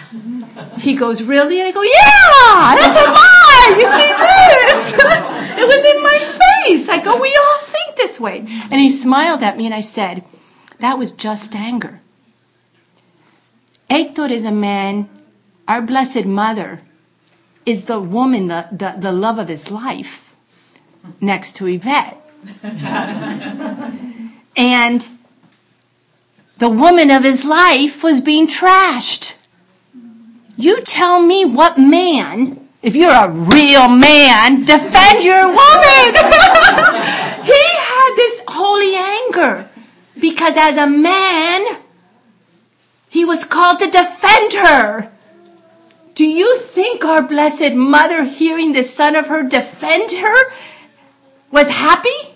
He goes, really? And I go, yeah, that's a lie. You see this? it was in my face. I go, we all think this way. And he smiled at me and I said, that was just anger. Hector is a man, our Blessed Mother is the woman, the, the, the love of his life next to Yvette. and the woman of his life was being trashed. You tell me what man, if you're a real man, defend your woman. he had this holy anger because as a man, he was called to defend her. Do you think our Blessed Mother, hearing the son of her defend her, was happy?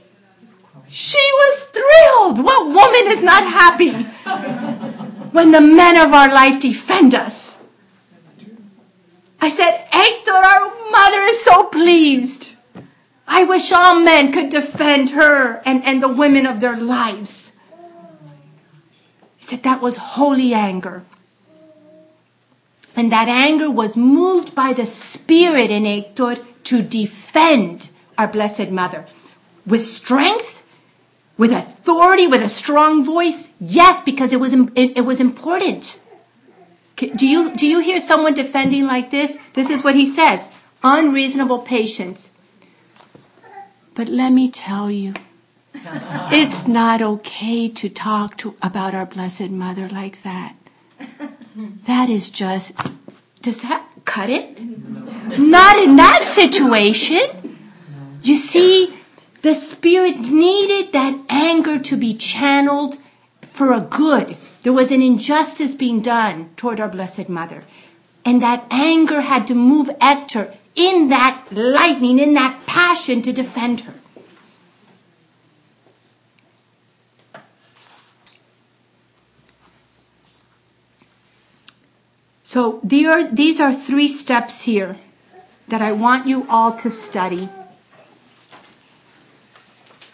She was thrilled. What woman is not happy when the men of our life defend us? I said, Hector, our mother is so pleased. I wish all men could defend her and, and the women of their lives. He said that was holy anger. And that anger was moved by the Spirit in Hector to defend our Blessed Mother with strength with authority, with a strong voice? Yes, because it was, it, was important. Do you, do you hear someone defending like this? This is what he says unreasonable patience. But let me tell you, it's not okay to talk to about our blessed mother like that. That is just does that cut it? Not in that situation. You see, the spirit needed that anger to be channeled for a good. There was an injustice being done toward our blessed mother. And that anger had to move Hector in that lightning, in that passion to defend her. So these are three steps here that I want you all to study.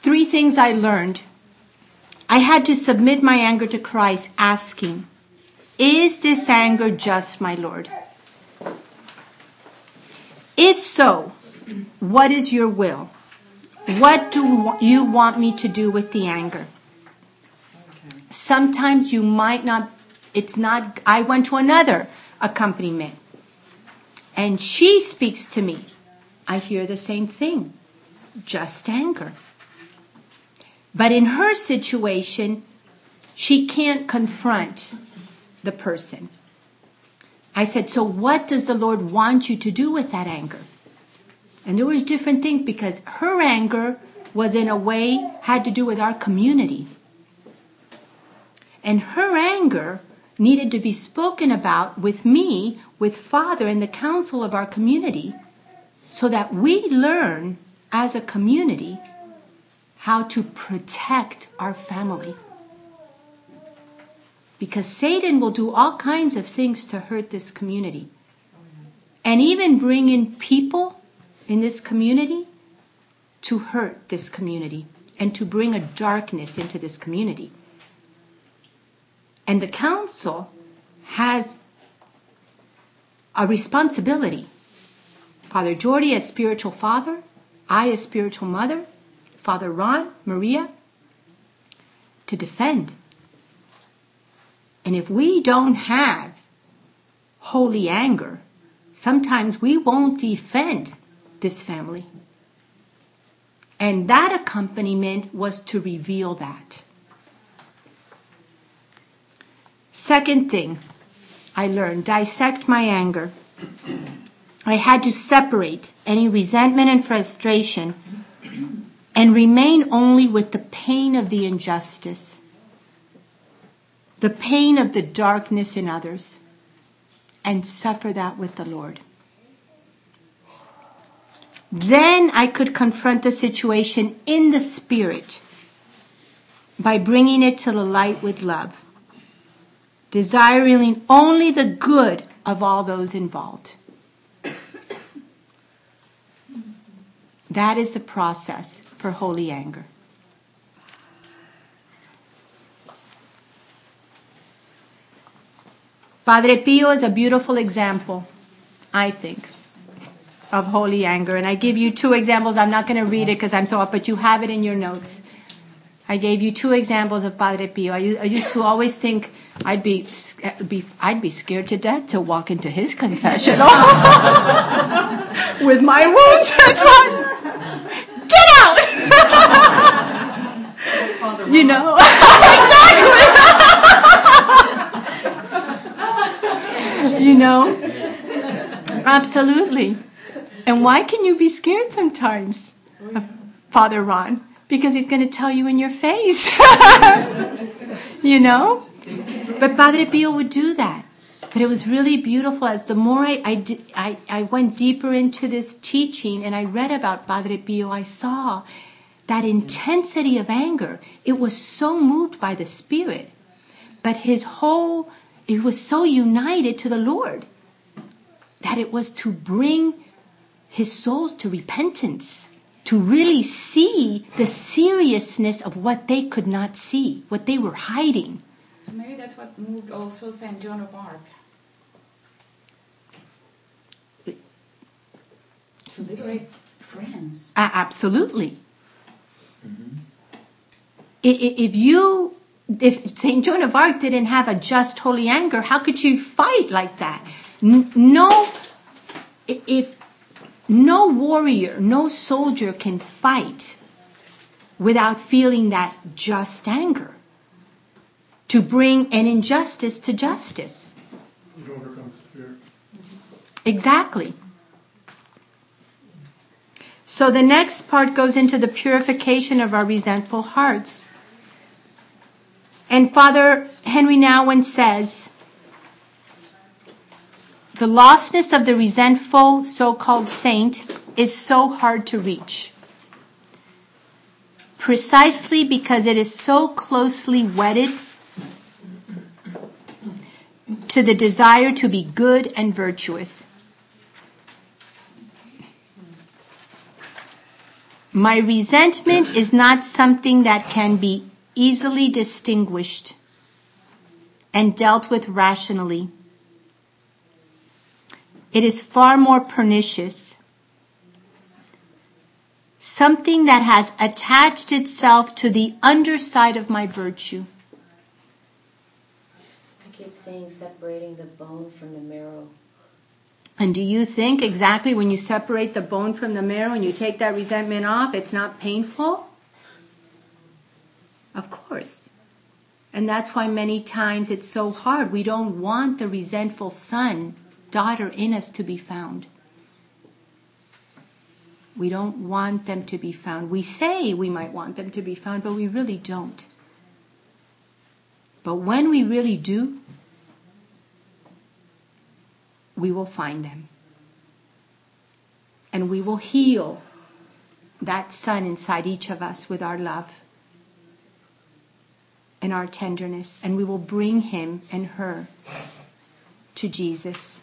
Three things I learned. I had to submit my anger to Christ, asking, Is this anger just, my Lord? If so, what is your will? What do you want me to do with the anger? Sometimes you might not, it's not, I went to another accompaniment. And she speaks to me. I hear the same thing just anger. But in her situation, she can't confront the person. I said, So what does the Lord want you to do with that anger? And there was different things because her anger was in a way had to do with our community. And her anger needed to be spoken about with me, with Father, and the council of our community, so that we learn as a community how to protect our family. Because Satan will do all kinds of things to hurt this community. And even bring in people in this community to hurt this community and to bring a darkness into this community. And the council has a responsibility. Father Jordi as spiritual father, I as spiritual mother, Father Ron, Maria, to defend. And if we don't have holy anger, sometimes we won't defend this family. And that accompaniment was to reveal that. Second thing I learned dissect my anger. I had to separate any resentment and frustration and remain only with the pain of the injustice, the pain of the darkness in others, and suffer that with the Lord. Then I could confront the situation in the spirit by bringing it to the light with love desiring only the good of all those involved. That is the process for holy anger. Padre Pio is a beautiful example, I think, of holy anger. And I give you two examples. I'm not going to read it because I'm so up, but you have it in your notes. I gave you two examples of Padre Pio. I, used to always think I'd be, eh, be, I'd be scared to death to walk into his confessional with my wounds. That's Get out! you know, exactly. you know, absolutely. And why can you be scared sometimes, Father Ron? because he's going to tell you in your face. you know? But Padre Pio would do that. But it was really beautiful as the more I, I, did, I, I went deeper into this teaching and I read about Padre Pio, I saw that intensity of anger. It was so moved by the Spirit. But his whole, it was so united to the Lord that it was to bring his souls to repentance to really see the seriousness of what they could not see, what they were hiding. So maybe that's what moved also St. Joan of Arc. To liberate France. Uh, absolutely. Mm-hmm. If you, if St. Joan of Arc didn't have a just holy anger, how could you fight like that? No, if no warrior, no soldier can fight without feeling that just anger. To bring an injustice to justice. It overcomes fear. Exactly. So the next part goes into the purification of our resentful hearts. And Father Henri Nouwen says, the lostness of the resentful so called saint is so hard to reach. Precisely because it is so closely wedded to the desire to be good and virtuous. My resentment is not something that can be easily distinguished and dealt with rationally. It is far more pernicious. Something that has attached itself to the underside of my virtue. I keep saying separating the bone from the marrow. And do you think exactly when you separate the bone from the marrow and you take that resentment off, it's not painful? Of course. And that's why many times it's so hard. We don't want the resentful son, daughter in us to be found. We don't want them to be found. We say we might want them to be found, but we really don't. But when we really do, we will find them. And we will heal that son inside each of us with our love and our tenderness, and we will bring him and her to Jesus.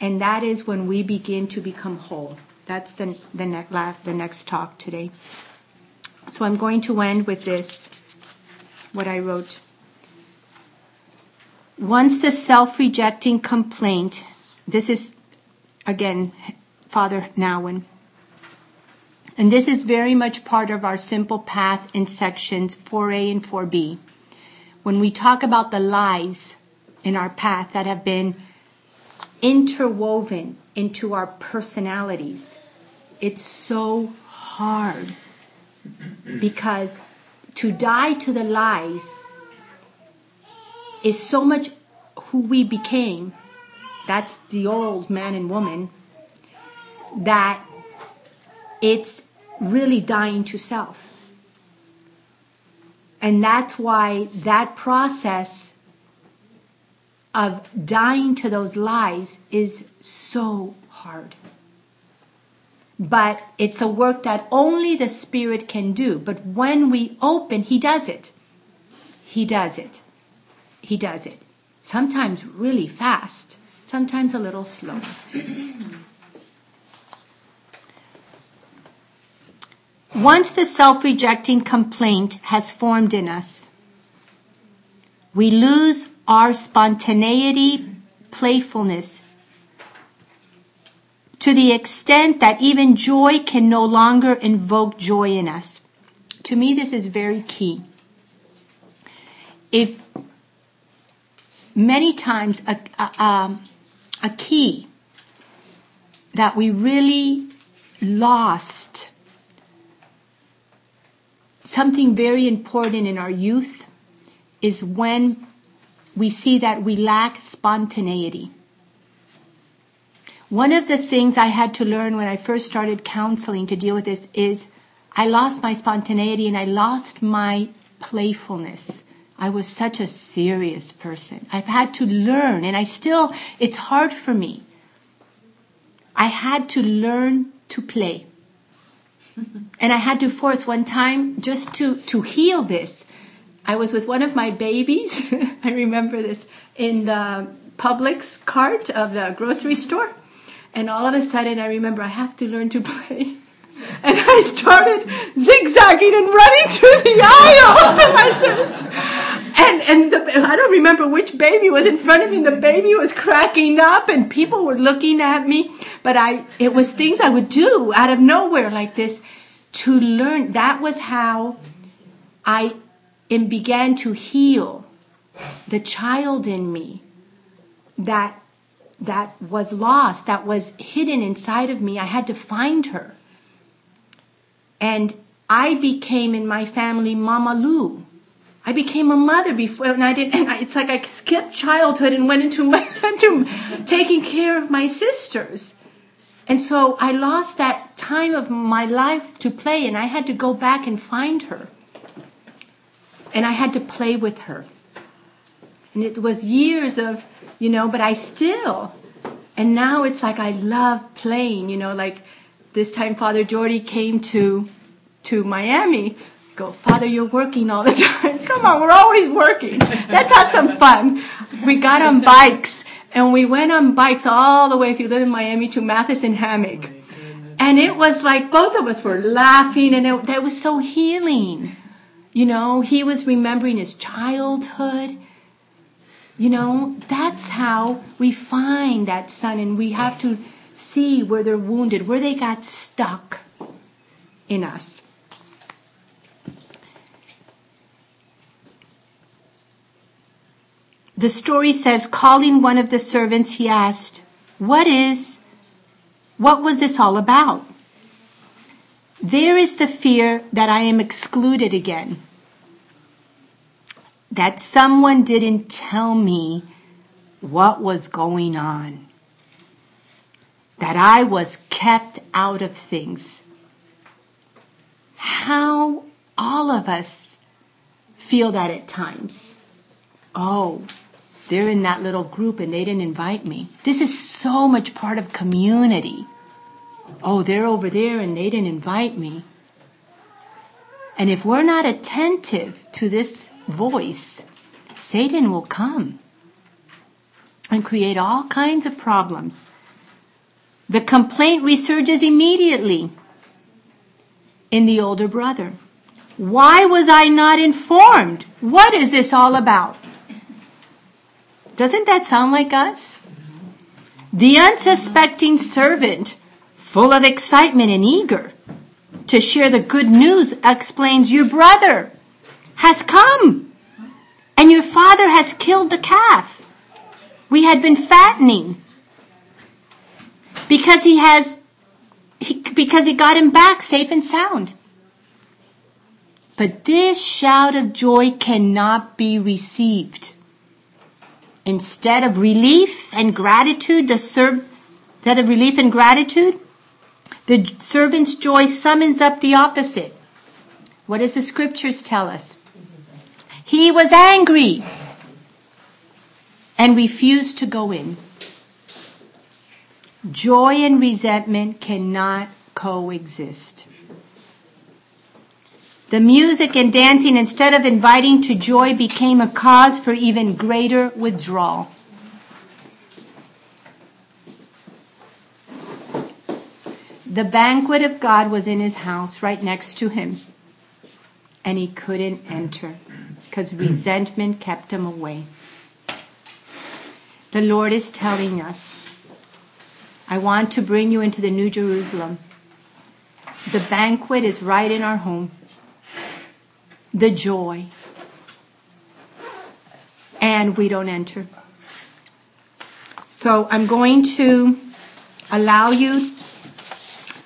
And that is when we begin to become whole. That's the, the, ne- the next talk today. So I'm going to end with this, what I wrote. Once the self rejecting complaint, this is again Father Nouwen, and this is very much part of our simple path in sections 4a and 4b. When we talk about the lies in our path that have been interwoven into our personalities, it's so hard because to die to the lies is so much who we became. That's the old man and woman. That it's really dying to self. And that's why that process of dying to those lies is so hard. But it's a work that only the Spirit can do. But when we open, He does it. He does it. He does it. Sometimes really fast, sometimes a little slow. Once the self rejecting complaint has formed in us, we lose our spontaneity, playfulness, to the extent that even joy can no longer invoke joy in us. To me, this is very key. If many times a, a, um, a key that we really lost something very important in our youth is when we see that we lack spontaneity. One of the things I had to learn when I first started counseling to deal with this is I lost my spontaneity and I lost my playfulness. I was such a serious person. I've had to learn, and I still, it's hard for me. I had to learn to play. and I had to force one time just to, to heal this. I was with one of my babies, I remember this, in the Publix cart of the grocery store. And all of a sudden, I remember I have to learn to play. And I started zigzagging and running through the aisles like this. I don't remember which baby was in front of me. The baby was cracking up and people were looking at me. But I, it was things I would do out of nowhere like this to learn. That was how I began to heal the child in me that that was lost, that was hidden inside of me. I had to find her. And I became in my family Mama Lou. I became a mother before, and I didn't. And I, it's like I skipped childhood and went into my, into taking care of my sisters. And so I lost that time of my life to play, and I had to go back and find her. And I had to play with her. And it was years of, you know, but I still, and now it's like I love playing, you know, like this time Father Jordy came to to Miami. Go, Father, you're working all the time. Come on, we're always working. Let's have some fun. We got on bikes and we went on bikes all the way, if you live in Miami, to Matheson Hammock. And it was like both of us were laughing and it, that was so healing. You know, he was remembering his childhood. You know, that's how we find that son, and we have to see where they're wounded, where they got stuck in us. The story says, calling one of the servants, he asked, What is, what was this all about? There is the fear that I am excluded again. That someone didn't tell me what was going on. That I was kept out of things. How all of us feel that at times. Oh, they're in that little group and they didn't invite me. This is so much part of community. Oh, they're over there and they didn't invite me. And if we're not attentive to this voice, Satan will come and create all kinds of problems. The complaint resurges immediately in the older brother. Why was I not informed? What is this all about? Doesn't that sound like us? The unsuspecting servant, full of excitement and eager to share the good news, explains Your brother has come, and your father has killed the calf. We had been fattening because he has he, because he got him back safe and sound. But this shout of joy cannot be received. Instead of relief and gratitude, the serv- instead of relief and gratitude, the servant's joy summons up the opposite. What does the scriptures tell us? He was angry and refused to go in. Joy and resentment cannot coexist. The music and dancing, instead of inviting to joy, became a cause for even greater withdrawal. The banquet of God was in his house right next to him, and he couldn't enter because resentment kept him away. The Lord is telling us, I want to bring you into the New Jerusalem. The banquet is right in our home. The joy. And we don't enter. So I'm going to allow you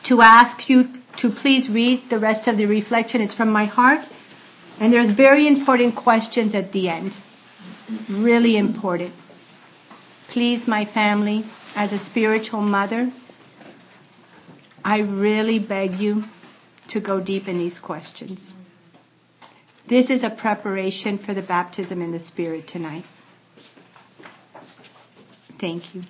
to ask you to please read the rest of the reflection. It's from my heart. And there's very important questions at the end. Really important. Please, my family, as a spiritual mother, I really beg you to go deep in these questions. This is a preparation for the baptism in the Spirit tonight. Thank you.